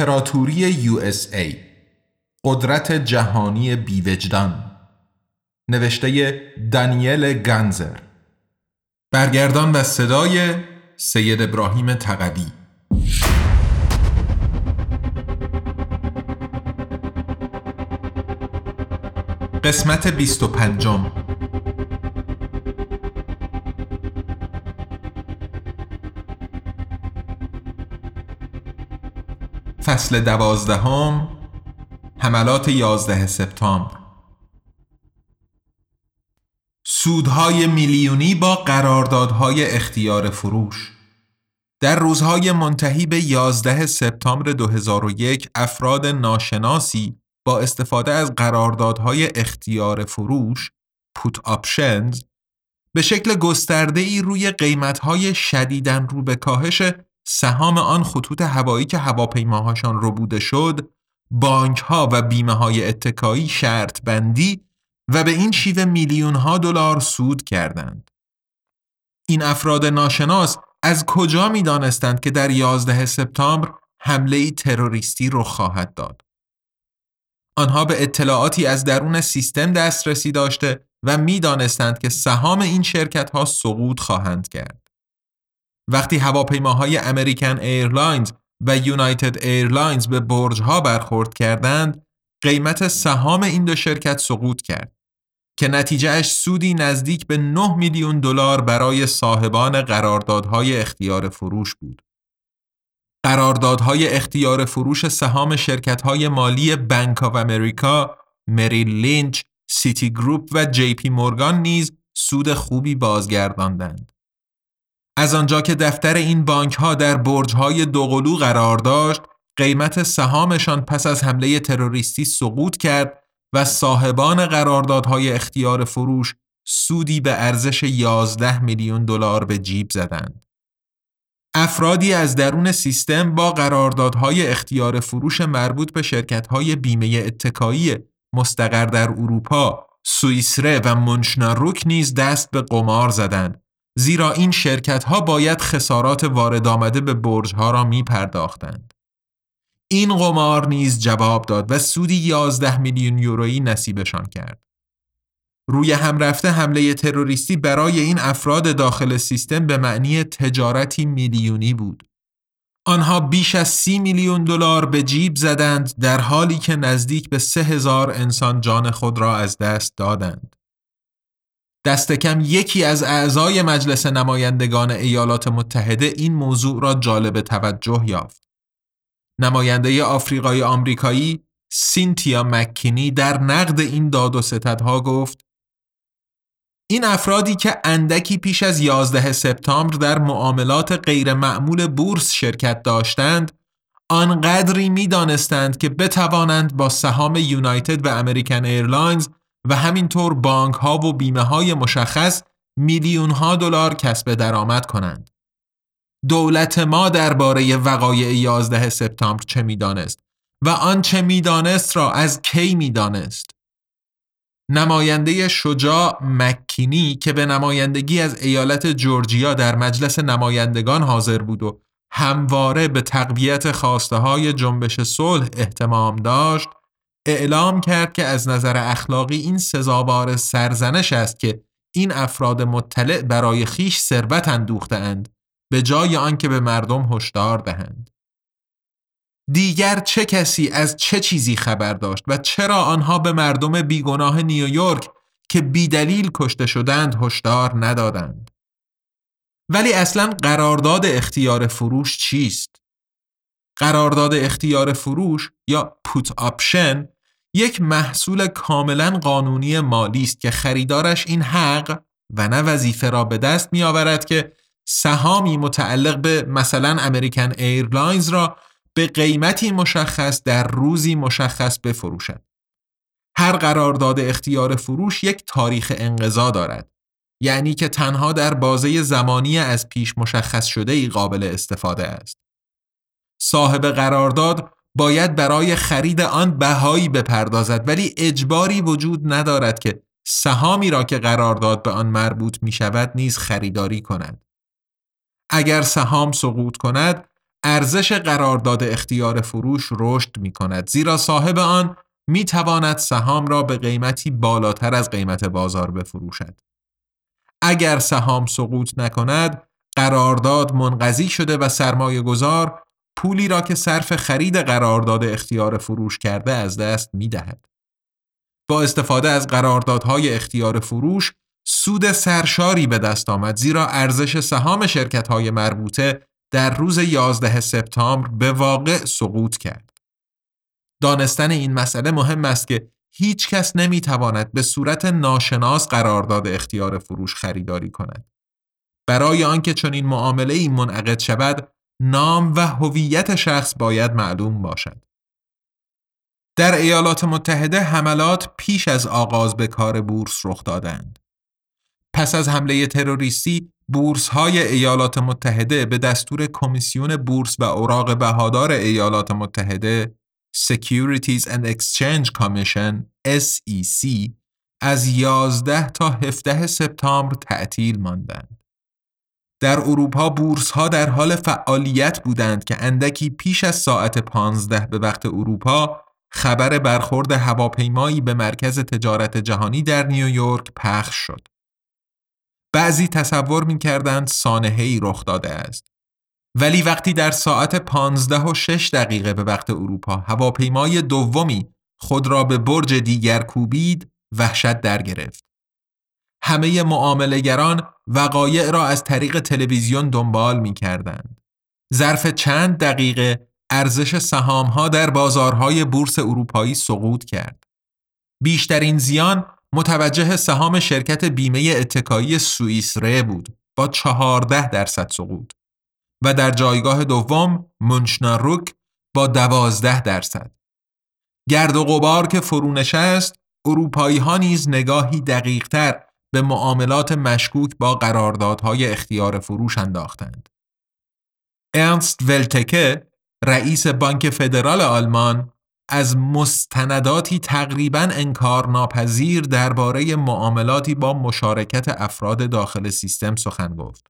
امپراتوری USA قدرت جهانی بیوجدان. نوشته دانیل گنزر برگردان و صدای سید ابراهیم تقوی. قسمت 25 فصل دوازدهم حملات یازده سپتامبر. سودهای میلیونی با قراردادهای اختیار فروش. در روزهای منتهی به 11 سپتامبر 2001 افراد ناشناسی با استفاده از قراردادهای اختیار فروش put options به شکل گسترده ای روی قیمتهای شدیداً رو به کاهش سهام آن خطوط هوایی که هواپیماهاشان رو بوده شد بانک ها و بیمه های اتکایی شرط بندی و به این شیوه میلیون ها دلار سود کردند. این افراد ناشناس از کجا می دانستند که در 11 سپتامبر حمله تروریستی رخ خواهد داد؟ آنها به اطلاعاتی از درون سیستم دسترسی داشته و می دانستند که سهام این شرکت ها سقوط خواهند کرد. وقتی هواپیماهای امریکن ایرلاینز و یونایتد ایرلاینز به برجها برخورد کردند، قیمت سهام این دو شرکت سقوط کرد که نتیجهش سودی نزدیک به 9 میلیون دلار برای صاحبان قراردادهای اختیار فروش بود. قراردادهای اختیار فروش سهام شرکت‌های مالی بانک آف امریکا، مریل لینچ، سیتی گروپ و جی پی مورگان نیز سود خوبی بازگرداندند. از آنجا که دفتر این بانک ها در برج های دوقلو قرار داشت قیمت سهامشان پس از حمله تروریستی سقوط کرد و صاحبان قراردادهای اختیار فروش سودی به ارزش 11 میلیون دلار به جیب زدند. افرادی از درون سیستم با قراردادهای اختیار فروش مربوط به شرکت‌های بیمه اتکایی مستقر در اروپا، سوئیسره و منشناروک نیز دست به قمار زدند زیرا این شرکت ها باید خسارات وارد آمده به برج ها را می پرداختند. این قمار نیز جواب داد و سودی 11 میلیون یورویی نصیبشان کرد. روی هم رفته حمله تروریستی برای این افراد داخل سیستم به معنی تجارتی میلیونی بود. آنها بیش از سی میلیون دلار به جیب زدند در حالی که نزدیک به سه هزار انسان جان خود را از دست دادند. دست کم یکی از اعضای مجلس نمایندگان ایالات متحده این موضوع را جالب توجه یافت. نماینده آفریقایی آمریکایی سینتیا مکینی در نقد این داد و ستدها گفت این افرادی که اندکی پیش از 11 سپتامبر در معاملات غیرمعمول بورس شرکت داشتند آنقدری می دانستند که بتوانند با سهام یونایتد و امریکن ایرلاینز و همینطور بانک ها و بیمه های مشخص میلیون ها دلار کسب درآمد کنند. دولت ما درباره وقایع 11 سپتامبر چه می‌دانست و آنچه می‌دانست را از کی می‌دانست؟ نماینده شجاع مکینی که به نمایندگی از ایالت جورجیا در مجلس نمایندگان حاضر بود و همواره به تقویت خواسته های جنبش صلح احتمام داشت اعلام کرد که از نظر اخلاقی این سزاوار سرزنش است که این افراد مطلع برای خیش ثروت اندوخته اند به جای آنکه به مردم هشدار دهند. دیگر چه کسی از چه چیزی خبر داشت و چرا آنها به مردم بیگناه نیویورک که بیدلیل کشته شدند هشدار ندادند؟ ولی اصلا قرارداد اختیار فروش چیست؟ قرارداد اختیار فروش یا put option یک محصول کاملا قانونی مالی است که خریدارش این حق و نه وظیفه را به دست می آورد که سهامی متعلق به مثلا امریکن ایرلاینز را به قیمتی مشخص در روزی مشخص بفروشد. هر قرارداد اختیار فروش یک تاریخ انقضا دارد. یعنی که تنها در بازه زمانی از پیش مشخص شده ای قابل استفاده است. صاحب قرارداد باید برای خرید آن بهایی بپردازد ولی اجباری وجود ندارد که سهامی را که قرارداد به آن مربوط می شود نیز خریداری کند. اگر سهام سقوط کند ارزش قرارداد اختیار فروش رشد می کند زیرا صاحب آن می تواند سهام را به قیمتی بالاتر از قیمت بازار بفروشد. اگر سهام سقوط نکند قرارداد منقضی شده و سرمایه گذار پولی را که صرف خرید قرارداد اختیار فروش کرده از دست می دهد. با استفاده از قراردادهای اختیار فروش سود سرشاری به دست آمد زیرا ارزش سهام شرکت های مربوطه در روز 11 سپتامبر به واقع سقوط کرد. دانستن این مسئله مهم است که هیچ کس نمی تواند به صورت ناشناس قرارداد اختیار فروش خریداری کند. برای آنکه چنین معامله ای منعقد شود، نام و هویت شخص باید معلوم باشد. در ایالات متحده حملات پیش از آغاز به کار بورس رخ دادند. پس از حمله تروریستی بورس های ایالات متحده به دستور کمیسیون بورس و اوراق بهادار ایالات متحده Securities and Exchange Commission SEC از 11 تا 17 سپتامبر تعطیل ماندند. در اروپا بورس ها در حال فعالیت بودند که اندکی پیش از ساعت 15 به وقت اروپا خبر برخورد هواپیمایی به مرکز تجارت جهانی در نیویورک پخش شد. بعضی تصور می کردند سانحه‌ای رخ داده است. ولی وقتی در ساعت 15 و 6 دقیقه به وقت اروپا هواپیمای دومی خود را به برج دیگر کوبید وحشت در گرفت. همه معاملهگران وقایع را از طریق تلویزیون دنبال می کردند. ظرف چند دقیقه ارزش سهام ها در بازارهای بورس اروپایی سقوط کرد. بیشترین زیان متوجه سهام شرکت بیمه اتکایی سوئیس ره بود با 14 درصد سقوط و در جایگاه دوم منشناروک با 12 درصد. گرد و غبار که فرونشست اروپایی ها نیز نگاهی دقیقتر به معاملات مشکوک با قراردادهای اختیار فروش انداختند. ارنست ولتکه رئیس بانک فدرال آلمان از مستنداتی تقریبا انکار ناپذیر درباره معاملاتی با مشارکت افراد داخل سیستم سخن گفت.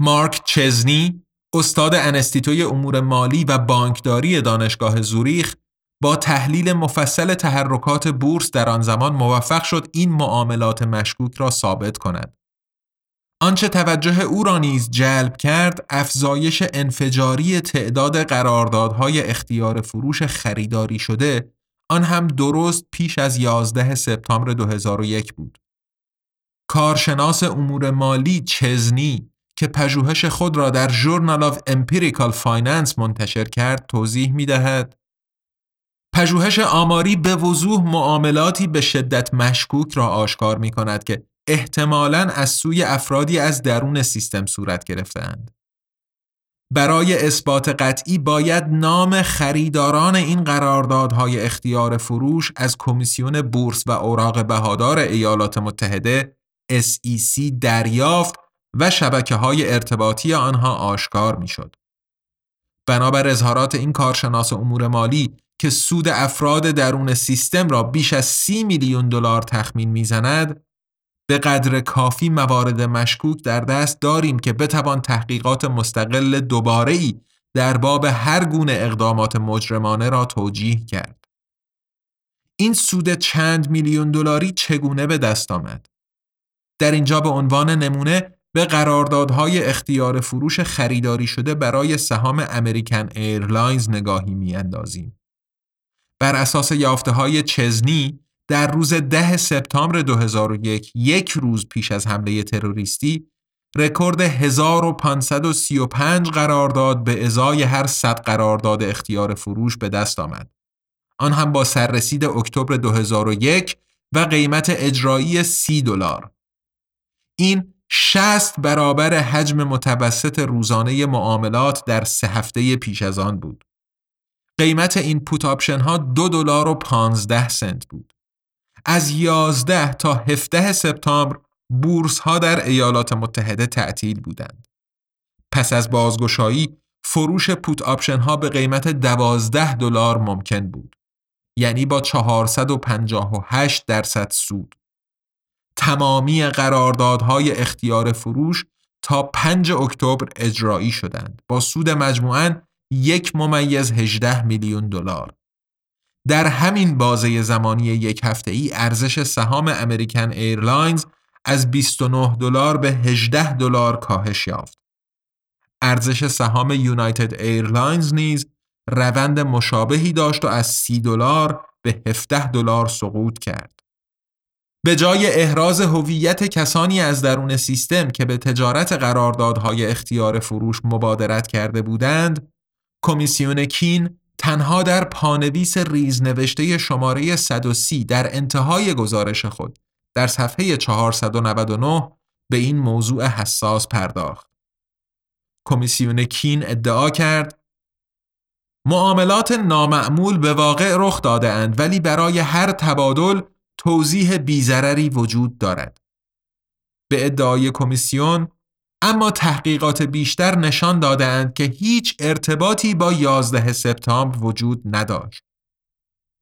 مارک چزنی استاد انستیتوی امور مالی و بانکداری دانشگاه زوریخ با تحلیل مفصل تحرکات بورس در آن زمان موفق شد این معاملات مشکوک را ثابت کند. آنچه توجه او را نیز جلب کرد افزایش انفجاری تعداد قراردادهای اختیار فروش خریداری شده آن هم درست پیش از 11 سپتامبر 2001 بود. کارشناس امور مالی چزنی که پژوهش خود را در Journal of Empirical Finance منتشر کرد توضیح می دهد پژوهش آماری به وضوح معاملاتی به شدت مشکوک را آشکار می کند که احتمالاً از سوی افرادی از درون سیستم صورت گرفتهاند. برای اثبات قطعی باید نام خریداران این قراردادهای اختیار فروش از کمیسیون بورس و اوراق بهادار ایالات متحده SEC دریافت و شبکه های ارتباطی آنها آشکار می شد. بنابر اظهارات این کارشناس امور مالی که سود افراد درون سیستم را بیش از سی میلیون دلار تخمین می‌زند به قدر کافی موارد مشکوک در دست داریم که بتوان تحقیقات مستقل دوباره ای در باب هر گونه اقدامات مجرمانه را توجیه کرد. این سود چند میلیون دلاری چگونه به دست آمد؟ در اینجا به عنوان نمونه به قراردادهای اختیار فروش خریداری شده برای سهام امریکن ایرلاینز نگاهی میاندازیم. بر اساس یافته های چزنی در روز ده سپتامبر 2001 یک روز پیش از حمله تروریستی رکورد 1535 قرارداد به ازای هر 100 قرارداد اختیار فروش به دست آمد. آن هم با سررسید اکتبر 2001 و قیمت اجرایی 30 دلار. این 60 برابر حجم متوسط روزانه معاملات در سه هفته پیش از آن بود. قیمت این put option ها دو دلار و 15 سنت بود. از 11 تا 17 سپتامبر بورس ها در ایالات متحده تعطیل بودند. پس از بازگشایی فروش put option ها به قیمت 12 دلار ممکن بود. یعنی با 458 درصد سود. تمامی قراردادهای اختیار فروش تا 5 اکتبر اجرایی شدند با سود مجموعاً یک ممیز 18 میلیون دلار. در همین بازه زمانی یک هفته ای ارزش سهام امریکن ایرلاینز از 29 دلار به 18 دلار کاهش یافت. ارزش سهام یونایتد ایرلاینز نیز روند مشابهی داشت و از 30 دلار به 17 دلار سقوط کرد. به جای احراز هویت کسانی از درون سیستم که به تجارت قراردادهای اختیار فروش مبادرت کرده بودند، کمیسیون کین تنها در پانویس ریزنوشته شماره 130 در انتهای گزارش خود در صفحه 499 به این موضوع حساس پرداخت. کمیسیون کین ادعا کرد معاملات نامعمول به واقع رخ داده اند ولی برای هر تبادل توضیح بی‌ضرری وجود دارد. به ادعای کمیسیون اما تحقیقات بیشتر نشان دادند که هیچ ارتباطی با 11 سپتامبر وجود نداشت.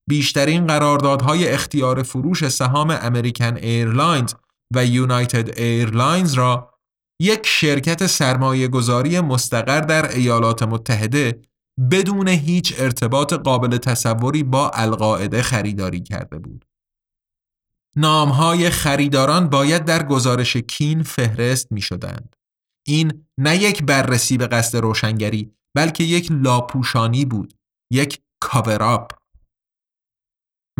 بیشترین قراردادهای اختیار فروش سهام امریکن ایرلاینز و یونایتد ایرلاینز را یک شرکت سرمایه گذاری مستقر در ایالات متحده بدون هیچ ارتباط قابل تصوری با القاعده خریداری کرده بود. نامهای خریداران باید در گزارش کین فهرست می شدند. این نه یک بررسی به قصد روشنگری بلکه یک لاپوشانی بود یک cover-up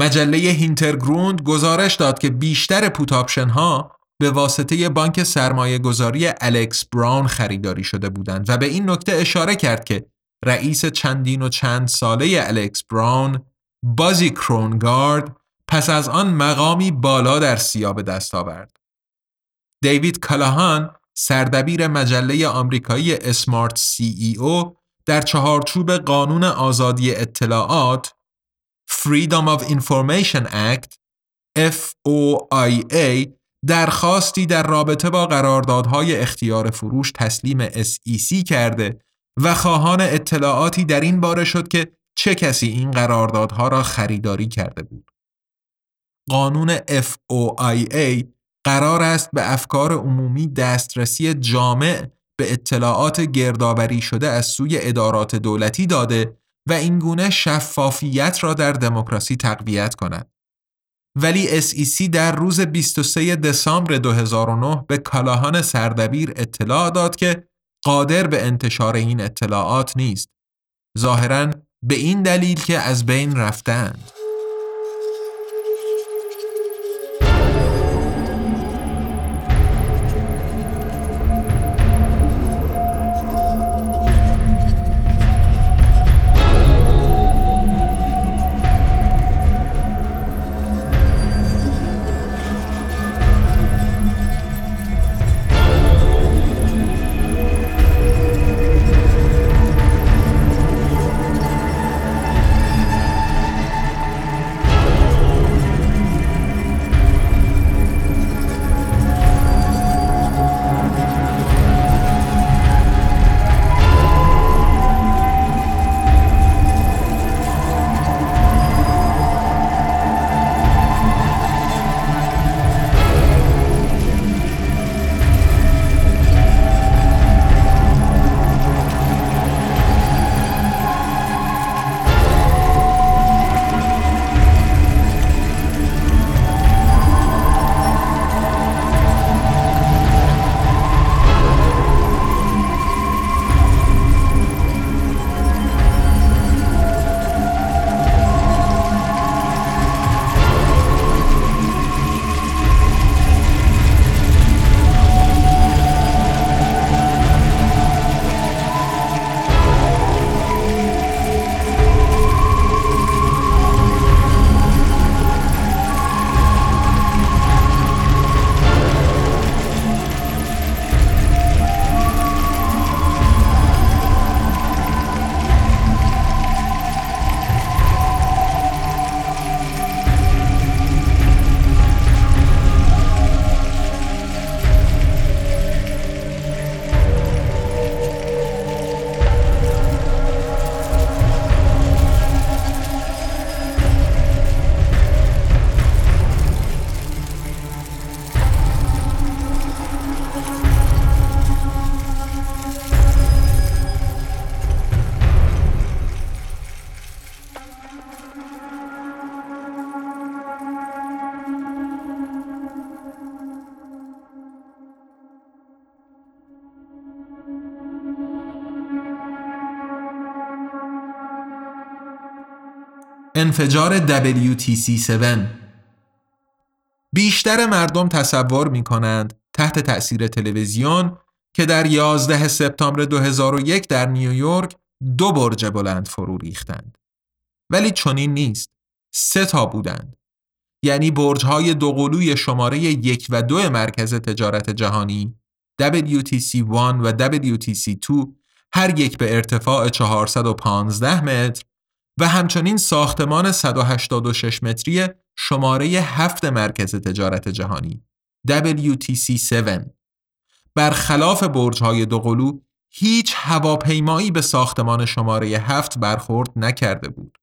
مجله هینترگروند گزارش داد که بیشتر put option ها به واسطه بانک سرمایه گذاری الکس براون خریداری شده بودند و به این نکته اشاره کرد که رئیس چندین و چند ساله الکس براون بازی کرونگارد پس از آن مقامی بالا در سیا به دست آورد. دیوید کلاهان سردبیر مجله آمریکایی Smart CEO در چهارچوب قانون آزادی اطلاعات Freedom of Information Act FOIA درخواستی در رابطه با قراردادهای اختیار فروش تسلیم SEC کرده و خواهان اطلاعاتی در این باره شد که چه کسی این قراردادها را خریداری کرده بود. قانون FOIA قرار است به افکار عمومی دسترسی جامع به اطلاعات گردآوری شده از سوی ادارات دولتی داده و اینگونه شفافیت را در دموکراسی تقویت کند. ولی SEC در روز 23 دسامبر 2009 به کالاهان سردبیر اطلاع داد که قادر به انتشار این اطلاعات نیست. ظاهرا به این دلیل که از بین رفتند. انفجار WTC7 بیشتر مردم تصور می کنند تحت تأثیر تلویزیون که در 11 سپتامبر 2001 در نیویورک دو برج بلند فرو ریختند. ولی چنین نیست. سه تا بودند. یعنی برج‌های دوقلوی شماره یک و دو مرکز تجارت جهانی WTC1 و WTC2 هر یک به ارتفاع 415 متر و همچنین ساختمان 186 متری شماره هفت مرکز تجارت جهانی WTC7 برخلاف برج‌های دوقلو هیچ هواپیمایی به ساختمان شماره هفت برخورد نکرده بود.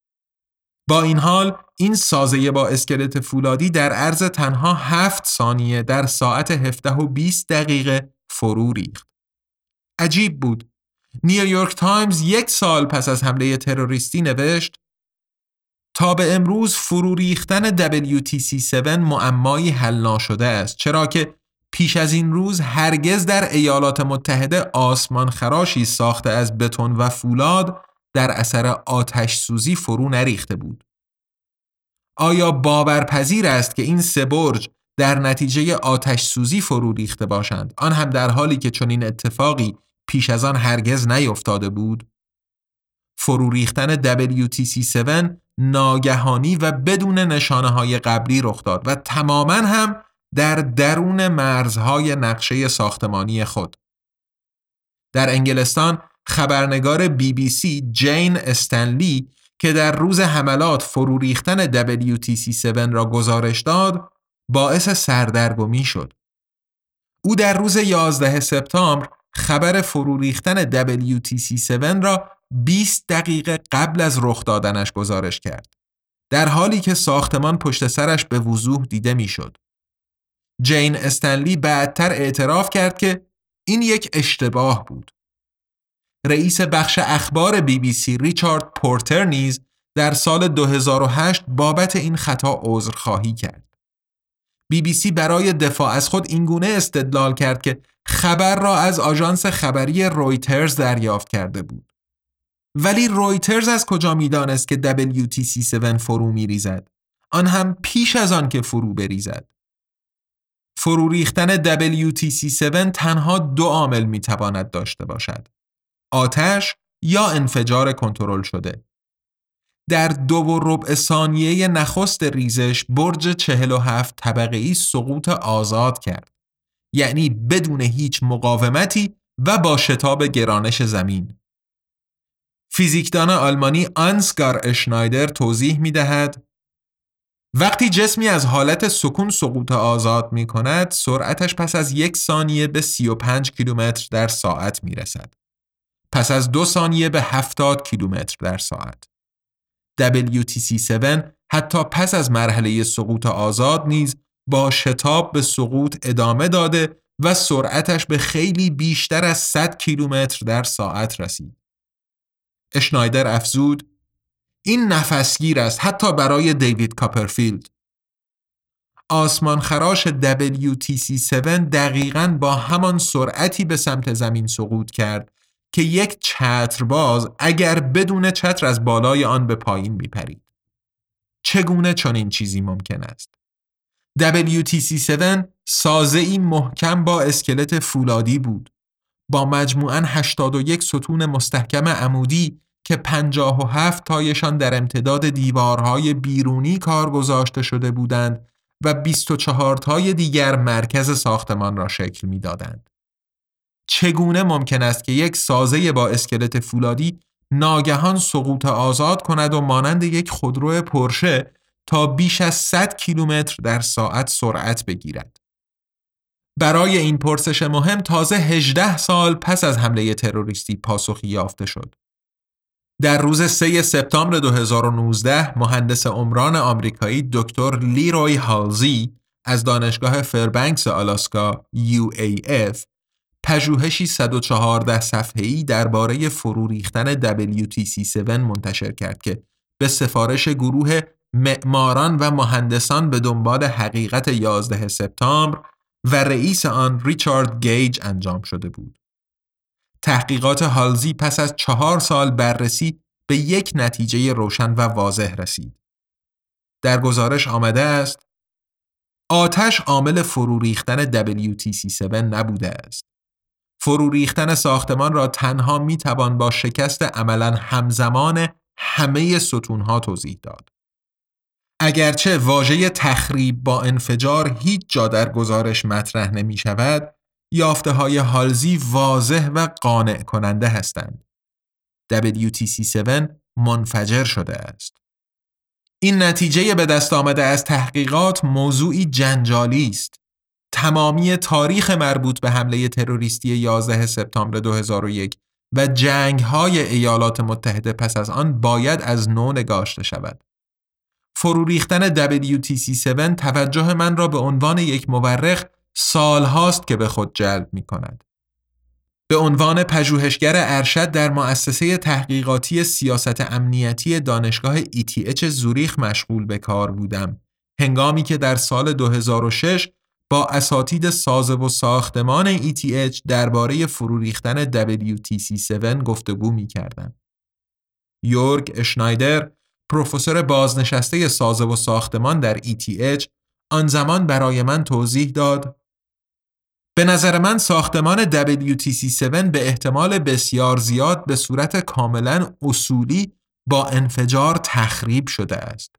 با این حال این سازه با اسکلت فولادی در عرض تنها هفت ثانیه در ساعت 17 و 20 دقیقه فرو ریخت. عجیب بود. نیویورک تایمز یک سال پس از حمله تروریستی نوشت تا به امروز فرو ریختن WTC7 معمایی حل ناشده است چرا که پیش از این روز هرگز در ایالات متحده آسمان خراشی ساخته از بتون و فولاد در اثر آتش سوزی فرو نریخته بود. آیا باورپذیر است که این سه برج در نتیجه آتش سوزی فرو ریخته باشند آن هم در حالی که چنین اتفاقی پیش از آن هرگز نیفتاده بود؟ فرو ریختن WTC7 ناگهانی و بدون نشانه های قبلی رخ داد و تماما هم در درون مرزهای نقشه ساختمانی خود. در انگلستان خبرنگار بی بی سی جین استنلی که در روز حملات فرو ریختن WTC7 را گزارش داد باعث سردرگمی شد. او در روز 11 سپتامبر خبر فرو ریختن WTC7 را 20 دقیقه قبل از رخ دادنش گزارش کرد. در حالی که ساختمان پشت سرش به وضوح دیده می‌شد. جین استنلی بعدتر اعتراف کرد که این یک اشتباه بود. رئیس بخش اخبار بی بی سی ریچارد پورتر نیز در سال 2008 بابت این خطا عذرخواهی کرد. بی بی سی برای دفاع از خود اینگونه استدلال کرد که خبر را از آژانس خبری رویترز دریافت کرده بود. ولی رویترز از کجا می‌دانست که WTC7 فرو میریزد؟ آن هم پیش از آن که فرو بریزد. فرو ریختن WTC7 تنها دو عامل می‌تواند داشته باشد. آتش یا انفجار کنترل شده. در دو و ربع ثانیه نخست ریزش برج 47 طبقه ای سقوط آزاد کرد. یعنی بدون هیچ مقاومتی و با شتاب گرانش زمین. فیزیکدان آلمانی آنسگار اشنایدر توضیح می دهد وقتی جسمی از حالت سکون سقوط آزاد می کند سرعتش پس از یک ثانیه به 35 کیلومتر در ساعت می رسد. پس از دو ثانیه به 70 کیلومتر در ساعت. WTC7 حتی پس از مرحله سقوط آزاد نیز با شتاب به سقوط ادامه داده و سرعتش به خیلی بیشتر از 100 کیلومتر در ساعت رسید. اشنایدر افزود این نفسگیر است حتی برای دیوید کاپرفیلد. آسمان خراش WTC7 دقیقا با همان سرعتی به سمت زمین سقوط کرد که یک چترباز اگر بدون چتر از بالای آن به پایین میپرید. چگونه چنین چیزی ممکن است؟ WTC7 سازه ای محکم با اسکلت فولادی بود. با مجموعاً 81 ستون مستحکم عمودی که 57 تایشان در امتداد دیوارهای بیرونی کار گذاشته شده بودند و 24 تای دیگر مرکز ساختمان را شکل می‌دادند. چگونه ممکن است که یک سازه با اسکلت فولادی ناگهان سقوط آزاد کند و مانند یک خودرو پرشه تا بیش از 100 کیلومتر در ساعت سرعت بگیرد. برای این پرسش مهم تازه 18 سال پس از حمله تروریستی پاسخی یافته شد. در روز 3 سپتامبر 2019 مهندس عمران آمریکایی دکتر لیروی هالزی از دانشگاه فربنکس آلاسکا UAF پژوهشی 114 صفحه‌ای درباره فرو ریختن WTC7 منتشر کرد که به سفارش گروه معماران و مهندسان به دنبال حقیقت 11 سپتامبر و رئیس آن ریچارد گیج انجام شده بود. تحقیقات هالزی پس از چهار سال بررسی به یک نتیجه روشن و واضح رسید. در گزارش آمده است آتش عامل فرو ریختن WTC7 نبوده است. فرو ریختن ساختمان را تنها می توان با شکست عملا همزمان همه ستونها توضیح داد. اگرچه واژه تخریب با انفجار هیچ جا در گزارش مطرح نمی شود، یافته های هالزی واضح و قانع کننده هستند. WTC7 منفجر شده است. این نتیجه به دست آمده از تحقیقات موضوعی جنجالی است. تمامی تاریخ مربوط به حمله تروریستی 11 سپتامبر 2001 و جنگ های ایالات متحده پس از آن باید از نو نگاشته شود. فرو ریختن WTC7 توجه من را به عنوان یک مورخ سالهاست که به خود جلب می کند. به عنوان پژوهشگر ارشد در مؤسسه تحقیقاتی سیاست امنیتی دانشگاه ETH زوریخ مشغول به کار بودم هنگامی که در سال 2006 با اساتید سازه و ساختمان ETH درباره فرو ریختن WTC7 گفتگو می کردم. یورگ اشنایدر پروفسور بازنشسته سازه و ساختمان در ETH آن زمان برای من توضیح داد به نظر من ساختمان WTC7 به احتمال بسیار زیاد به صورت کاملا اصولی با انفجار تخریب شده است.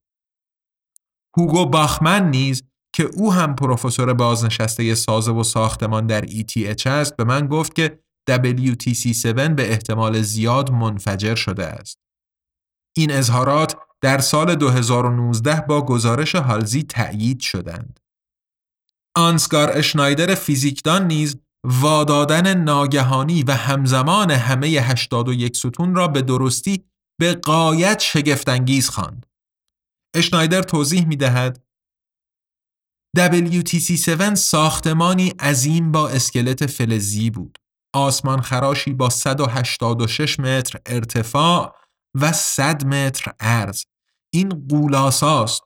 هوگو باخمن نیز که او هم پروفسور بازنشسته سازه و ساختمان در ETH است به من گفت که WTC7 به احتمال زیاد منفجر شده است. این اظهارات در سال 2019 با گزارش هالزی تأیید شدند. آنسگار اشنایدر فیزیکدان نیز وادادن ناگهانی و همزمان همه 81 ستون را به درستی به قایت شگفتانگیز خواند. اشنایدر توضیح می دهد WTC7 ساختمانی عظیم با اسکلت فلزی بود. آسمان خراشی با 186 متر ارتفاع و 100 متر عرض. این قولاساست.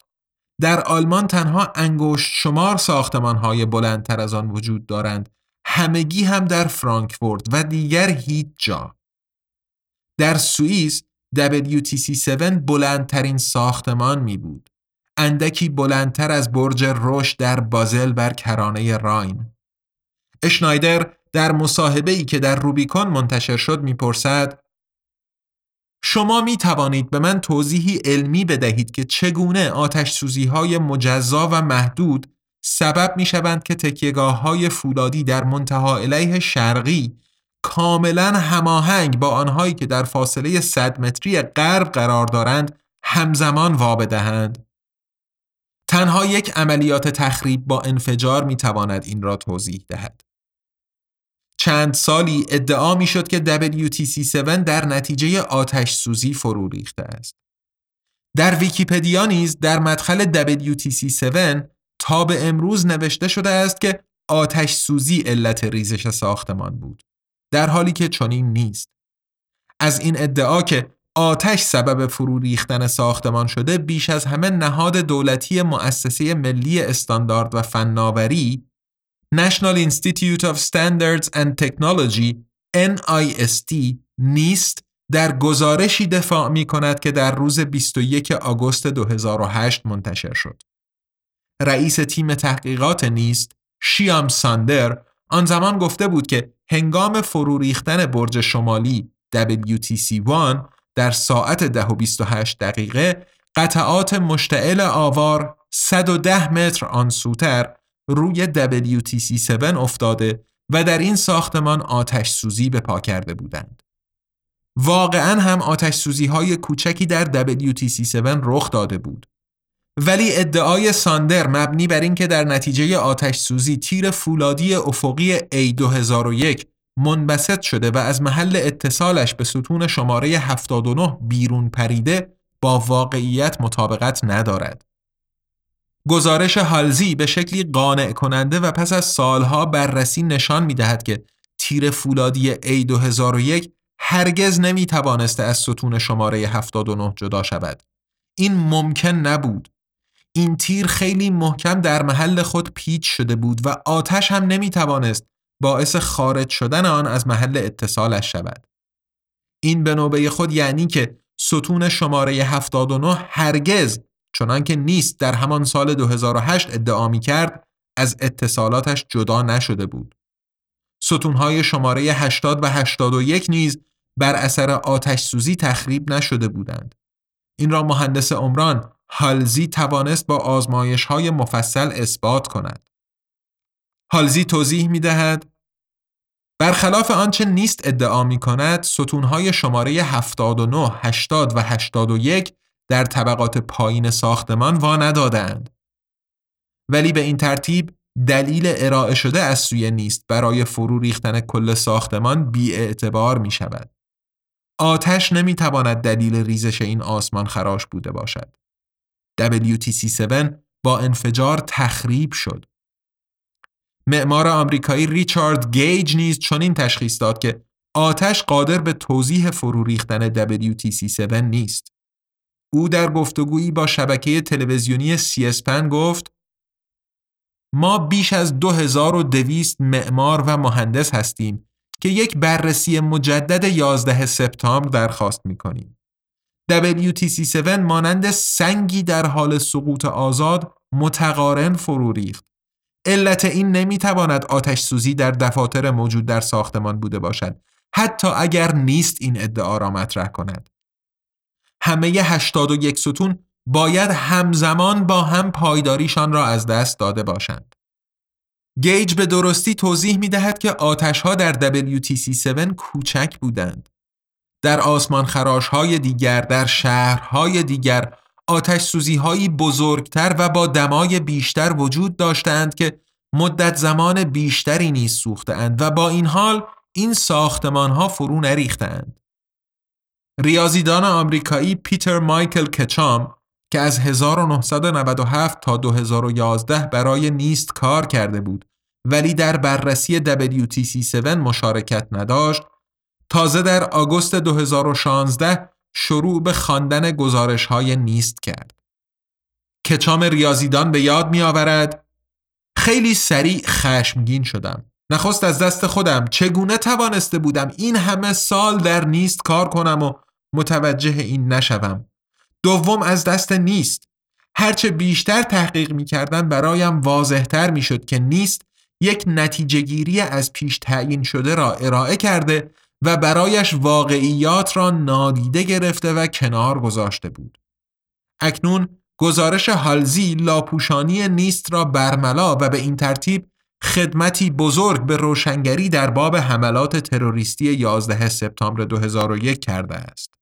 در آلمان تنها انگشت شمار ساختمان های بلندتر از آن وجود دارند. همگی هم در فرانکفورت و دیگر هیچ جا. در سوئیس WTC7 بلندترین ساختمان می بود. اندکی بلندتر از برج روش در بازل بر کرانه راین. اشنایدر در مصاحبه ای که در روبیکون منتشر شد می‌پرسد شما می توانید به من توضیحی علمی بدهید که چگونه آتش سوزی های مجزا و محدود سبب می شوند که تکیگاه های فولادی در منتها علیه شرقی کاملا هماهنگ با آنهایی که در فاصله 100 متری غرب قرار دارند همزمان وابدهند. تنها یک عملیات تخریب با انفجار می تواند این را توضیح دهد. چند سالی ادعا می شد که WTC7 در نتیجه آتش سوزی فرو ریخته است. در ویکیپدیا نیز در مدخل WTC7 تا به امروز نوشته شده است که آتش سوزی علت ریزش ساختمان بود. در حالی که چنین نیست. از این ادعا که آتش سبب فرو ریختن ساختمان شده بیش از همه نهاد دولتی مؤسسه ملی استاندارد و فناوری National Institute of Standards and Technology NIST نیست در گزارشی دفاع می کند که در روز 21 آگوست 2008 منتشر شد. رئیس تیم تحقیقات نیست شیام ساندر آن زمان گفته بود که هنگام فرو ریختن برج شمالی WTC1 در ساعت 10 و 28 دقیقه قطعات مشتعل آوار 110 متر آن سوتر روی WTC7 افتاده و در این ساختمان آتش سوزی به پا کرده بودند. واقعا هم آتش سوزی های کوچکی در WTC7 رخ داده بود. ولی ادعای ساندر مبنی بر اینکه در نتیجه آتش سوزی تیر فولادی افقی A2001 منبسط شده و از محل اتصالش به ستون شماره 79 بیرون پریده با واقعیت مطابقت ندارد. گزارش هالزی به شکلی قانع کننده و پس از سالها بررسی نشان می دهد که تیر فولادی A2001 هرگز نمی توانسته از ستون شماره 79 جدا شود. این ممکن نبود. این تیر خیلی محکم در محل خود پیچ شده بود و آتش هم نمی توانست باعث خارج شدن آن از محل اتصالش شود. این به نوبه خود یعنی که ستون شماره 79 هرگز چنانکه نیست در همان سال 2008 ادعا می کرد از اتصالاتش جدا نشده بود. ستونهای شماره 80 و 81 نیز بر اثر آتش سوزی تخریب نشده بودند. این را مهندس عمران هالزی توانست با آزمایش های مفصل اثبات کند. هالزی توضیح می دهد برخلاف آنچه نیست ادعا می کند ستونهای شماره 79, 80 و 81 در طبقات پایین ساختمان وا ندادند. ولی به این ترتیب دلیل ارائه شده از سوی نیست برای فرو ریختن کل ساختمان بی اعتبار می شود. آتش نمی تواند دلیل ریزش این آسمان خراش بوده باشد. WTC7 با انفجار تخریب شد. معمار آمریکایی ریچارد گیج نیز چنین تشخیص داد که آتش قادر به توضیح فرو ریختن WTC7 نیست. او در گفتگویی با شبکه تلویزیونی سیسپن گفت ما بیش از 2200 معمار و مهندس هستیم که یک بررسی مجدد 11 سپتامبر درخواست می کنیم. WTC7 مانند سنگی در حال سقوط آزاد متقارن فرو ریخت. علت این نمی‌تواند آتش سوزی در دفاتر موجود در ساختمان بوده باشد حتی اگر نیست این ادعا را مطرح کند. همه 81 ستون باید همزمان با هم پایداریشان را از دست داده باشند. گیج به درستی توضیح می دهد که آتش ها در WTC7 کوچک بودند. در آسمان خراش های دیگر در شهرهای دیگر آتش سوزی هایی بزرگتر و با دمای بیشتر وجود داشتند که مدت زمان بیشتری نیز سوختند و با این حال این ساختمان ها فرو نریختند. ریاضیدان آمریکایی پیتر مایکل کچام که از 1997 تا 2011 برای نیست کار کرده بود ولی در بررسی WTC7 مشارکت نداشت تازه در آگوست 2016 شروع به خواندن گزارش های نیست کرد. کچام ریاضیدان به یاد می آورد خیلی سریع خشمگین شدم. نخست از دست خودم چگونه توانسته بودم این همه سال در نیست کار کنم و متوجه این نشوم. دوم از دست نیست. هرچه بیشتر تحقیق می کردم برایم واضحتر می شد که نیست یک نتیجه گیری از پیش تعیین شده را ارائه کرده و برایش واقعیات را نادیده گرفته و کنار گذاشته بود. اکنون گزارش هالزی لاپوشانی نیست را برملا و به این ترتیب خدمتی بزرگ به روشنگری در باب حملات تروریستی 11 سپتامبر 2001 کرده است.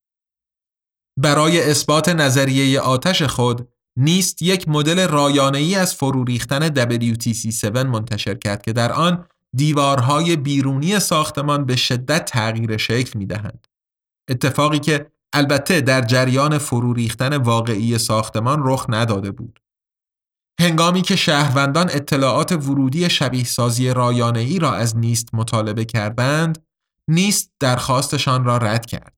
برای اثبات نظریه آتش خود نیست یک مدل رایانه‌ای از فرو ریختن WTC7 منتشر کرد که در آن دیوارهای بیرونی ساختمان به شدت تغییر شکل می دهند. اتفاقی که البته در جریان فرو ریختن واقعی ساختمان رخ نداده بود. هنگامی که شهروندان اطلاعات ورودی شبیه سازی رایانه ای را از نیست مطالبه کردند، نیست درخواستشان را رد کرد.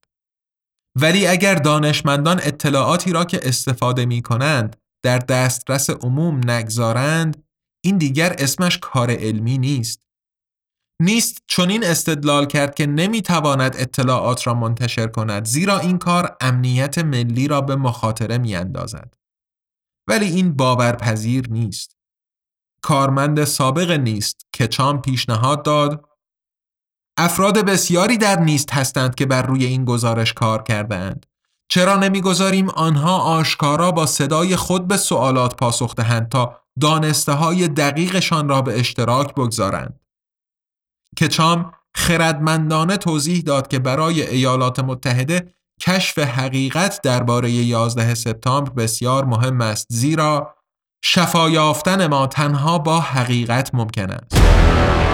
ولی اگر دانشمندان اطلاعاتی را که استفاده می کنند در دسترس عموم نگذارند، این دیگر اسمش کار علمی نیست. نیست چنین استدلال کرد که نمی‌تواند اطلاعات را منتشر کند زیرا این کار امنیت ملی را به مخاطره میاندازد ولی این باورپذیر نیست کارمند سابق نیست که چام پیشنهاد داد افراد بسیاری در نیست هستند که بر روی این گزارش کار کردهاند چرا نمی‌گذاریم آنها آشکارا با صدای خود به سوالات پاسخ دهند تا دانسته های دقیقشان را به اشتراک بگذارند کچام خردمندانه توضیح داد که برای ایالات متحده کشف حقیقت درباره 11 سپتامبر بسیار مهم است زیرا شفا یافتن ما تنها با حقیقت ممکن است.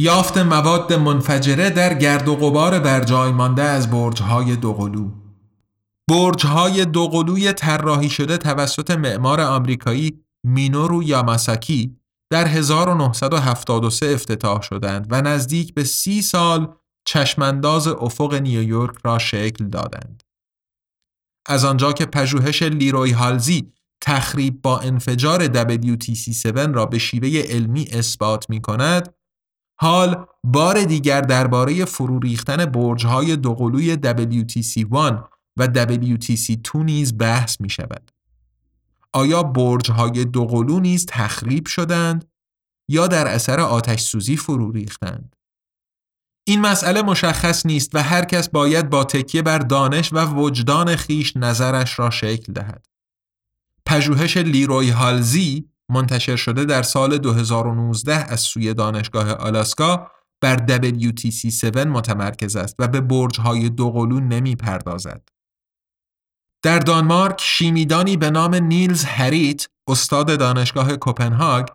یافت مواد منفجره در گرد و غبار بر جای مانده از برج‌های دوقلو برج‌های دوقلوی طراحی شده توسط معمار آمریکایی مینورو یاماساکی در 1973 افتتاح شدند و نزدیک به سی سال چشمانداز افق نیویورک را شکل دادند. از آنجا که پژوهش لیروی هالزی تخریب با انفجار WTC7 را به شیوه علمی اثبات می کند، حال بار دیگر درباره فرو ریختن برج‌های دوقلوی WTC1 و WTC2 نیز بحث می شود. آیا برج‌های دوقلو نیز تخریب شدند یا در اثر آتش سوزی فرو ریختند؟ این مسئله مشخص نیست و هر کس باید با تکیه بر دانش و وجدان خیش نظرش را شکل دهد. پژوهش لیروی هالزی منتشر شده در سال 2019 از سوی دانشگاه آلاسکا بر WTC7 متمرکز است و به برج‌های دوقلو نمی پردازد. در دانمارک شیمیدانی به نام نیلز هریت استاد دانشگاه کوپنهاگ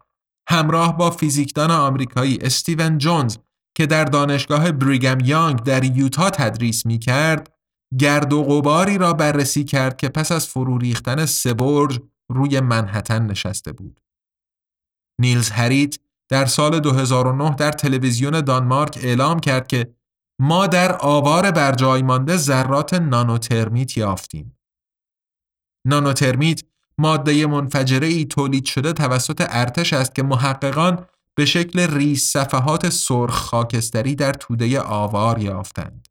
همراه با فیزیکدان آمریکایی استیون جونز که در دانشگاه بریگم یانگ در یوتا تدریس می کرد گرد و غباری را بررسی کرد که پس از فرو ریختن سه برج روی منحتن نشسته بود. نیلز هریت در سال 2009 در تلویزیون دانمارک اعلام کرد که ما در آوار برجای مانده ذرات نانوترمیت یافتیم. نانوترمیت ماده منفجره ای تولید شده توسط ارتش است که محققان به شکل ریز صفحات سرخ خاکستری در توده آوار یافتند.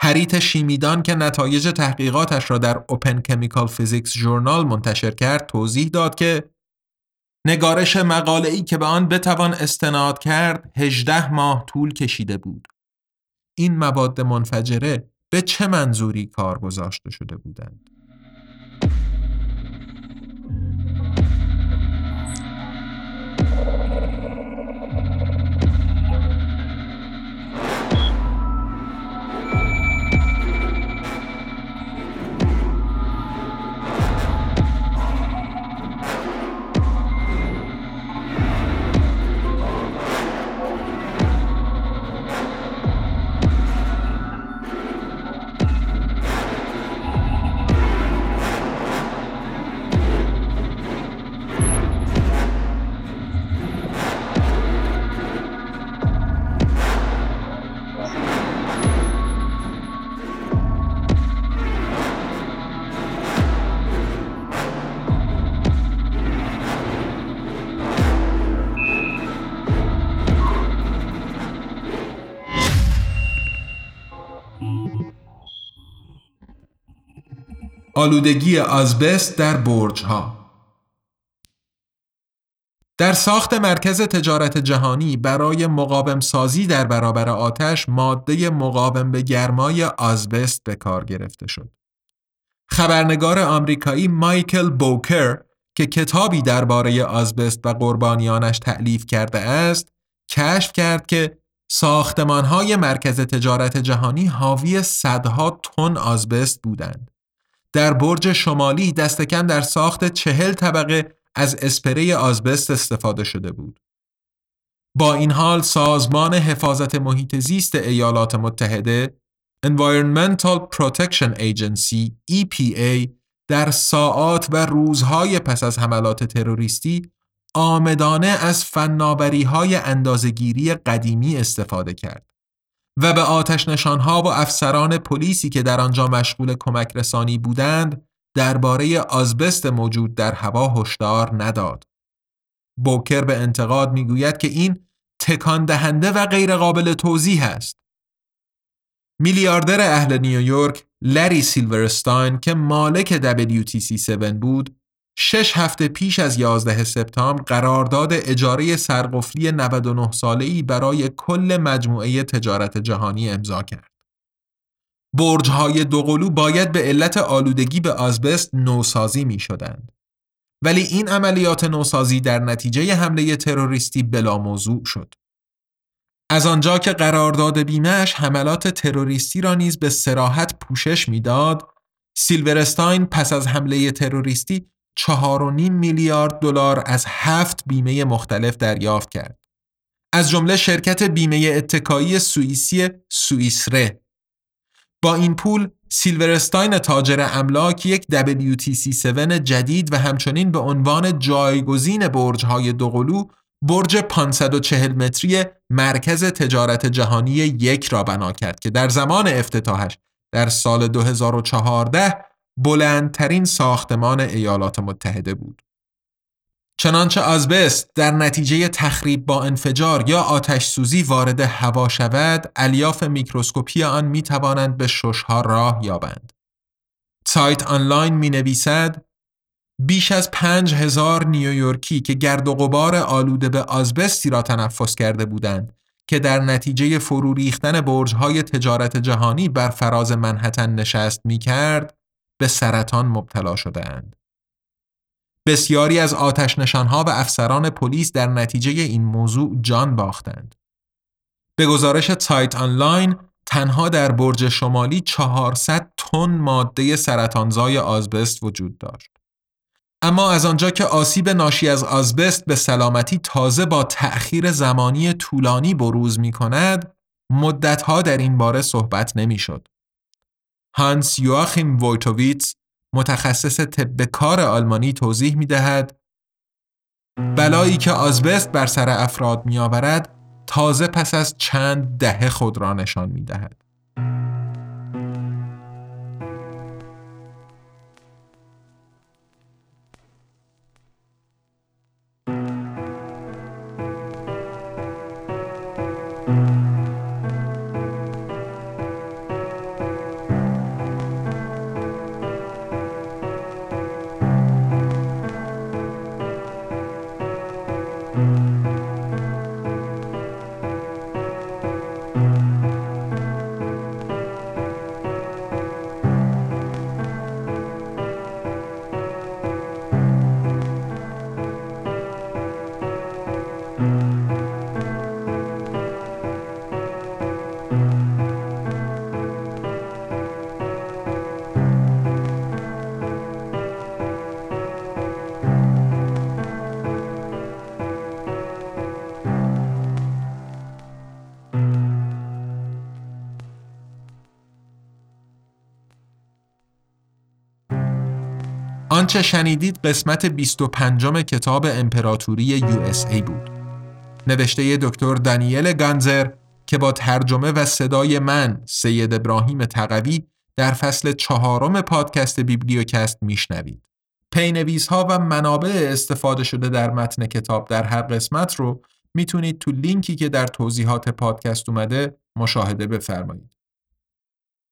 هریت شیمیدان که نتایج تحقیقاتش را در Open Chemical Physics Journal منتشر کرد توضیح داد که نگارش مقاله ای که به آن بتوان استناد کرد 18 ماه طول کشیده بود. این مواد منفجره به چه منظوری کار گذاشته شده بودند؟ آلودگی آزبست در برج ها در ساخت مرکز تجارت جهانی برای مقاوم سازی در برابر آتش ماده مقاوم به گرمای آزبست به کار گرفته شد. خبرنگار آمریکایی مایکل بوکر که کتابی درباره آزبست و قربانیانش تعلیف کرده است، کشف کرد که ساختمانهای مرکز تجارت جهانی حاوی صدها تن آزبست بودند. در برج شمالی دستکم در ساخت چهل طبقه از اسپری آزبست استفاده شده بود. با این حال سازمان حفاظت محیط زیست ایالات متحده Environmental Protection Agency EPA در ساعات و روزهای پس از حملات تروریستی آمدانه از فناوری های اندازگیری قدیمی استفاده کرد. و به آتش نشانها و افسران پلیسی که در آنجا مشغول کمک رسانی بودند درباره آزبست موجود در هوا هشدار نداد. بوکر به انتقاد می‌گوید که این تکان دهنده و غیرقابل توضیح است. میلیاردر اهل نیویورک لری سیلورستاین که مالک WTC7 بود شش هفته پیش از 11 سپتامبر قرارداد اجاره سرقفلی 99 ساله ای برای کل مجموعه تجارت جهانی امضا کرد. برج های دوقلو باید به علت آلودگی به آزبست نوسازی می شدند. ولی این عملیات نوسازی در نتیجه حمله تروریستی بلا موضوع شد. از آنجا که قرارداد بیمهش حملات تروریستی را نیز به سراحت پوشش می‌داد، سیلورستاین پس از حمله تروریستی 4.5 میلیارد دلار از هفت بیمه مختلف دریافت کرد. از جمله شرکت بیمه اتکایی سوئیسی سوئیسره. با این پول سیلورستاین تاجر املاک یک WTC7 جدید و همچنین به عنوان جایگزین برج‌های دوقلو برج 540 متری مرکز تجارت جهانی یک را بنا کرد که در زمان افتتاحش در سال 2014 بلندترین ساختمان ایالات متحده بود. چنانچه آزبست در نتیجه تخریب با انفجار یا آتش سوزی وارد هوا شود، الیاف میکروسکوپی آن می توانند به ششها راه یابند. تسایت آنلاین می نویسد بیش از پنج هزار نیویورکی که گرد و غبار آلوده به آزبستی را تنفس کرده بودند که در نتیجه فرو ریختن برج‌های تجارت جهانی بر فراز منهتن نشست می کرد به سرطان مبتلا شده اند. بسیاری از آتش نشانها و افسران پلیس در نتیجه این موضوع جان باختند. به گزارش تسایت آنلاین تنها در برج شمالی 400 تن ماده سرطانزای آزبست وجود داشت. اما از آنجا که آسیب ناشی از آزبست به سلامتی تازه با تأخیر زمانی طولانی بروز می کند، مدتها در این باره صحبت نمی شد. هانس یواخیم وویتوویتس متخصص طب کار آلمانی توضیح می دهد بلایی که آزبست بر سر افراد می آورد تازه پس از چند دهه خود را نشان می دهد. آنچه شنیدید قسمت 25 کتاب امپراتوری USA بود. نوشته دکتر دانیل گانزر که با ترجمه و صدای من سید ابراهیم تقوی در فصل چهارم پادکست بیبلیوکست میشنوید. پی‌نویس ها و منابع استفاده شده در متن کتاب در هر قسمت رو می‌تونید تو لینکی که در توضیحات پادکست اومده مشاهده بفرمایید.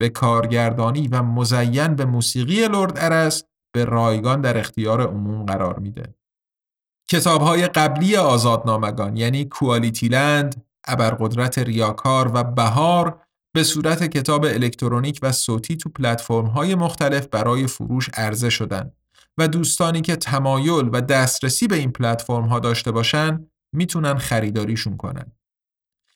به کارگردانی و مزین به موسیقی لرد ارس به رایگان در اختیار عموم قرار میده. کتاب های قبلی آزادنامگان یعنی کوالیتی لند، ابرقدرت ریاکار و بهار به صورت کتاب الکترونیک و صوتی تو پلتفرم های مختلف برای فروش عرضه شدن و دوستانی که تمایل و دسترسی به این پلتفرم ها داشته باشن می‌تونن خریداریشون کنن.